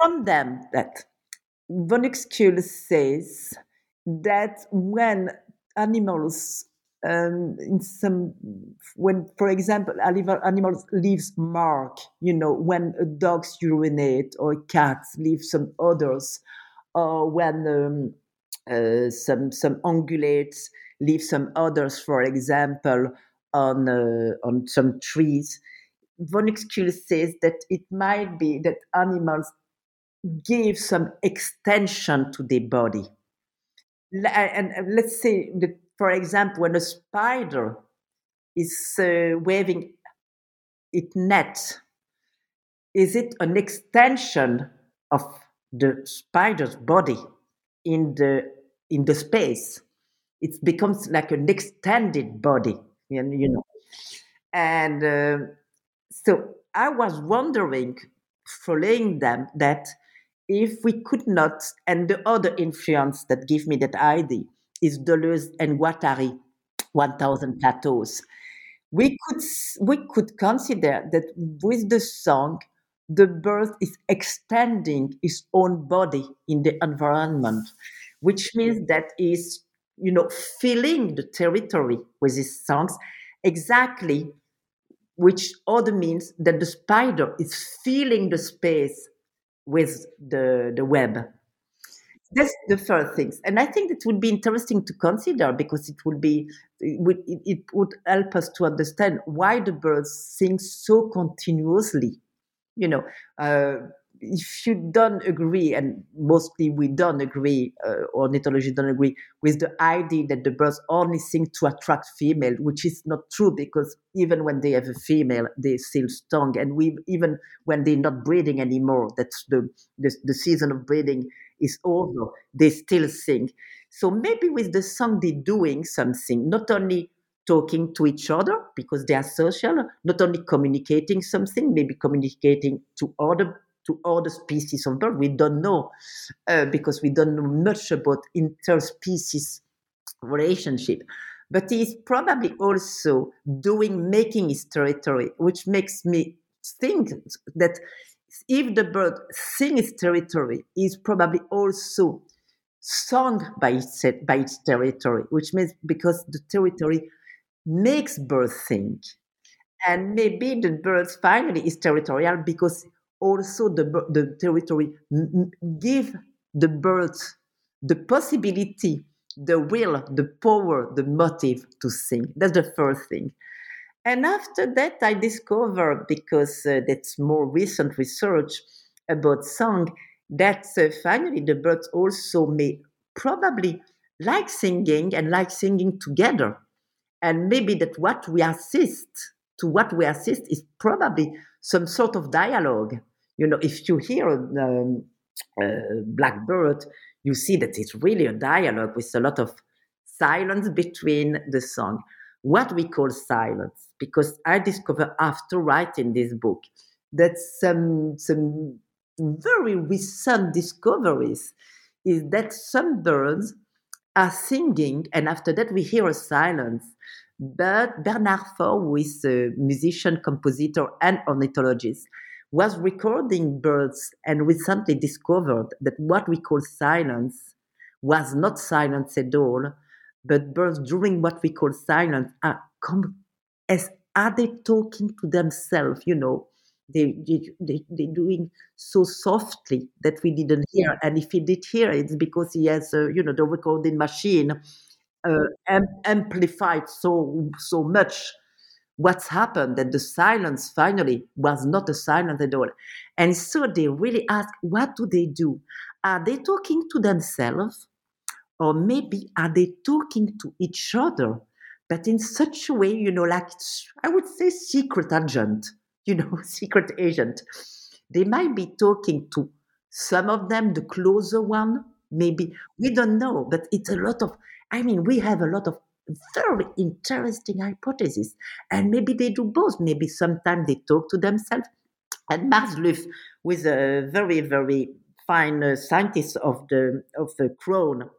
From them, that von Uexküll says that when animals um, in some when for example animals leaves mark you know when a dog's urinate or cats cat leaves some odors or when um, uh, some some ungulates leave some odors for example on uh, on some trees von Uexküll says that it might be that animals give some extension to their body. And let's say that, for example, when a spider is uh, waving its net, is it an extension of the spider's body in the in the space? It becomes like an extended body, you know. And uh, so I was wondering, following them, that if we could not, and the other influence that gave me that idea is Deleuze and Guattari, 1000 Plateaus. We could, we could consider that with the song, the bird is extending its own body in the environment, which means that is, you know, filling the territory with his songs exactly which other means that the spider is filling the space with the, the web. That's the first things. And I think it would be interesting to consider because it would be it would, it would help us to understand why the birds sing so continuously. You know, uh, if you don't agree, and mostly we don't agree, uh, ornithology don't agree with the idea that the birds only sing to attract female, which is not true because even when they have a female, they still stung, and we even when they're not breeding anymore, that's the the, the season of breeding is over, they still sing. So maybe with the song they're doing something, not only talking to each other because they are social, not only communicating something, maybe communicating to other to other species of bird. We don't know uh, because we don't know much about interspecies relationship. But he's probably also doing making his territory, which makes me think that if the bird sings its territory, is probably also sung by its, by its territory, which means because the territory makes birds think. And maybe the bird finally is territorial because also the, the territory give the birds the possibility, the will, the power, the motive to sing. That's the first thing. And after that, I discovered, because uh, that's more recent research about song, that uh, finally the birds also may probably like singing and like singing together. And maybe that what we assist to what we assist is probably some sort of dialogue you know, if you hear um, uh, Blackbird, you see that it's really a dialogue with a lot of silence between the song. What we call silence, because I discovered after writing this book that some some very recent discoveries is that some birds are singing, and after that we hear a silence. But Bernard Fort, who is a musician, compositor, and ornithologist, was recording birds and recently discovered that what we call silence was not silence at all, but birds during what we call silence are come as are they talking to themselves, you know. They, they, they, they're doing so softly that we didn't hear. And if he did hear, it's because he has, uh, you know, the recording machine uh, am- amplified so so much what's happened that the silence finally was not a silence at all. And so they really ask, what do they do? Are they talking to themselves? Or maybe are they talking to each other? But in such a way, you know, like I would say secret agent, [laughs] you know, secret agent. They might be talking to some of them, the closer one, maybe. We don't know, but it's a lot of, I mean, we have a lot of very interesting hypothesis. And maybe they do both. Maybe sometimes they talk to themselves. And Marzluff, with a very, very fine uh, scientist of the of the crone,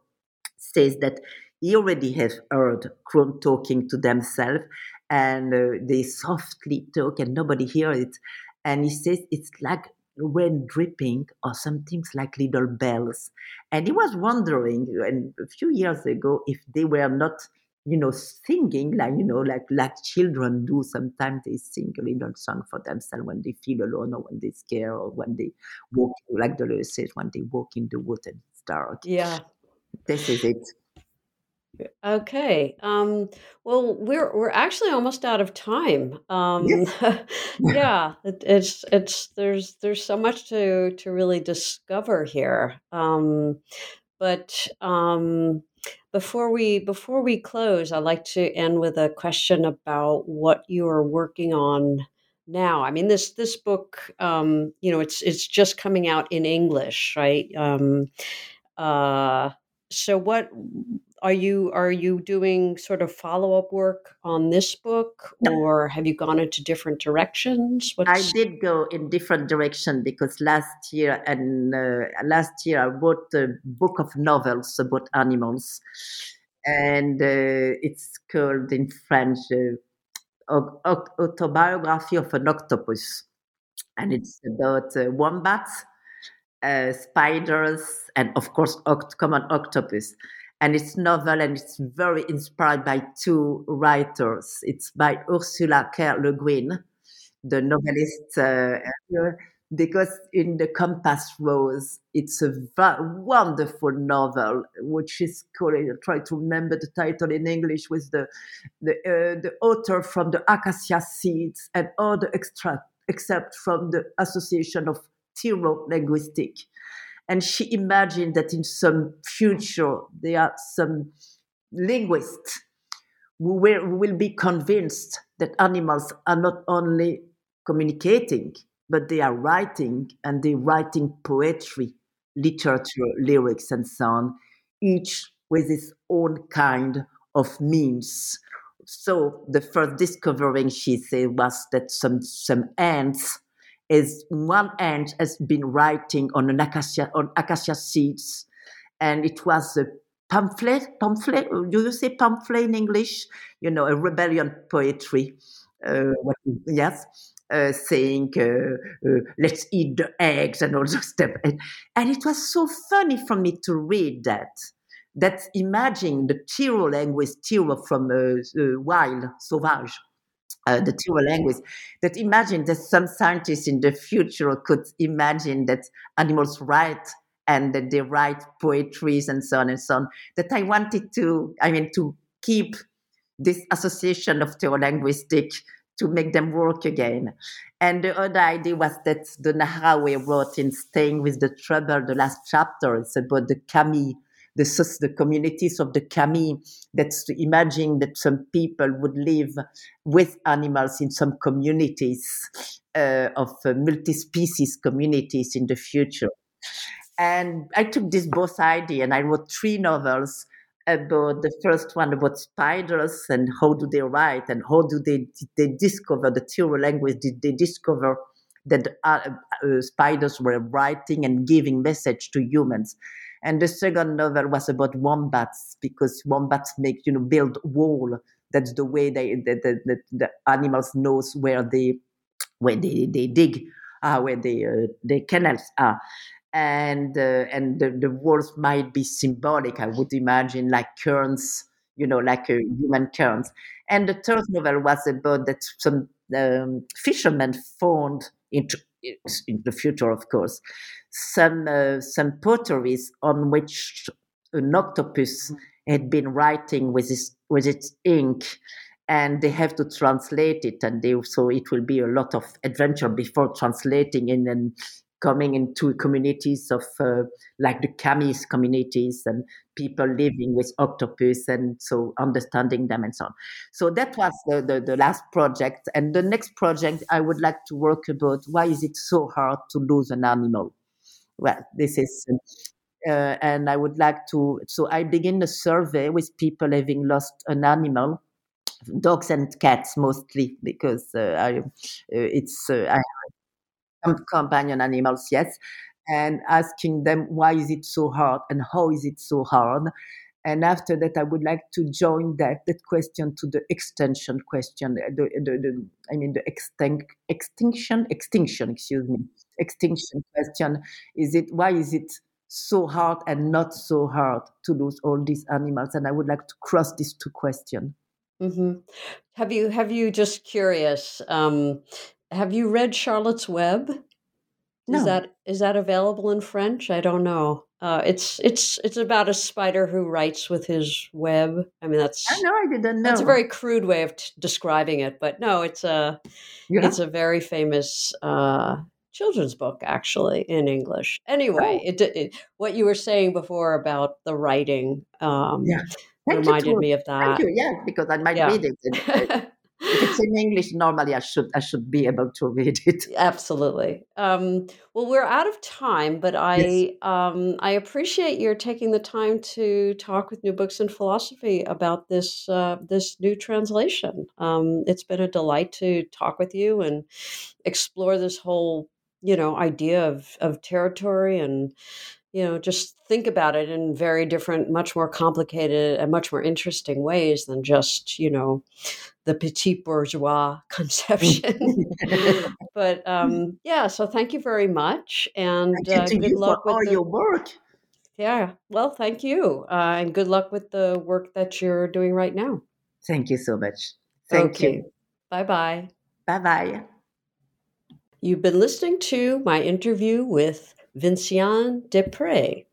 says that he already has heard crone talking to themselves, and uh, they softly talk, and nobody hears it. And he says it's like rain dripping or some things like little bells. And he was wondering, and a few years ago, if they were not you know, singing like you know, like like children do. Sometimes they sing a little song for themselves when they feel alone or when they scare or when they walk, like the says, when they walk in the wood and it's dark. Yeah, this is it. Okay. Um, well, we're we're actually almost out of time. Um, Yes. [laughs] yeah, it, it's it's there's there's so much to to really discover here. Um, but um, before we before we close, I'd like to end with a question about what you are working on now. I mean this this book, um, you know, it's it's just coming out in English, right? Um, uh, so what are you are you doing sort of follow up work on this book, or have you gone into different directions? I did go in different direction because last year and uh, last year I wrote a book of novels about animals, and uh, it's called in French uh, Au- Au- Autobiography of an Octopus, and it's about uh, wombats, uh, spiders, and of course oct- common octopus. And it's novel and it's very inspired by two writers. It's by Ursula K. Le Guin, the novelist, uh, because in the Compass Rose, it's a wonderful novel, which is called. I try to remember the title in English with the the uh, the author from the acacia seeds and all the extract except from the Association of Therolinguistic. And she imagined that in some future there are some linguists who will, who will be convinced that animals are not only communicating, but they are writing and they're writing poetry, literature, lyrics, and so on, each with its own kind of means. So the first discovering she said was that some some ants is one end has been writing on an acacia on acacia seeds, and it was a pamphlet. Pamphlet? Do you say pamphlet in English? You know, a rebellion poetry. Uh, what, yes. Uh, saying, uh, uh, let's eat the eggs and all [laughs] those stuff. And, and it was so funny for me to read that. That imagine the Tiro language, Tiro from uh, uh, wild, sauvage, uh, the Tiro language, that imagine that some scientists in the future could imagine that animals write and that they write poetries and so on and so on. That I wanted to, I mean, to keep this association of linguistic to make them work again. And the other idea was that the Haraway wrote in Staying with the Trouble, the last chapter, it's about the Camille, the, the communities of the Camille, that's imagine that some people would live with animals in some communities uh, of uh, multi-species communities in the future. And I took this both idea and I wrote three novels about the first one about spiders and how do they write and how do they they discover the Tiro language did they discover that uh, uh, spiders were writing and giving message to humans and the second novel was about wombats because wombats make you know build wall that's the way they the, the, the, the animals knows where they where they, they dig uh, where the uh, the canals are and uh, and the, the walls might be symbolic. I would imagine like currents, you know, like uh, human currents. And the third novel was about that some um, fishermen found into in the future, of course, some uh, some potteries on which an octopus had been writing with its with its ink and they have to translate it and they so it will be a lot of adventure before translating in an coming into communities of uh, like the Camilles communities and people living with octopus and so understanding them and so on. So that was the, the, the, last project. And the next project I would like to work about why is it so hard to lose an animal? Well, this is uh, and I would like to. So I begin a survey with people having lost an animal, dogs and cats mostly, because uh, I, uh, it's uh, I companion animals, yes, and asking them why is it so hard and how is it so hard. And after that, I would like to join that that question to the extension question. The, the, the I mean the extinct, extinction extinction excuse me extinction question. Is it why is it so hard and not so hard to lose all these animals? And I would like to cross these two questions. Mm-hmm. Have you have you just curious? Um, have you read Charlotte's Web? No. Is that is that available in French? I don't know. Uh, it's it's it's about a spider who writes with his web. I mean, that's I know I didn't know. That's a very crude way of t- describing it, but no, it's a yeah. it's a very famous uh, children's book actually in English. Anyway, oh. it, it, what you were saying before about the writing um, yeah. reminded me of that. Thank you. Yeah, because I might yeah. read it. [laughs] it's in English, normally I should I should be able to read it. [laughs] Absolutely. Um, well, we're out of time, but I yes. um, I appreciate your taking the time to talk with New Books in Philosophy about this uh, this new translation. Um, it's been a delight to talk with you and explore this whole you know idea of of territory and you know just think about it in very different much more complicated and much more interesting ways than just you know the petit bourgeois [laughs] conception. [laughs] But um yeah so thank you very much and uh, good luck with all the, your work. Yeah well thank you uh, and good luck with the work that you're doing right now. Thank you so much. Thank okay. you. bye bye bye bye You've been listening to my interview with Vinciane Despret,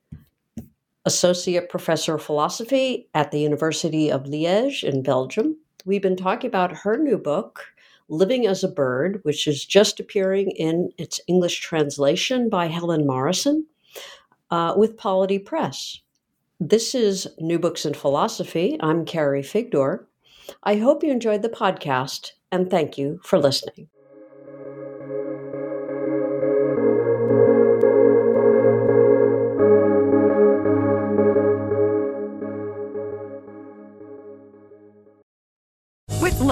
Associate Professor of Philosophy at the University of Liège in Belgium. We've been talking about her new book, Living as a Bird, which is just appearing in its English translation by Helen Morrison uh, with Polity Press. This is New Books in Philosophy. I'm Carrie Figdor. I hope you enjoyed the podcast, and thank you for listening.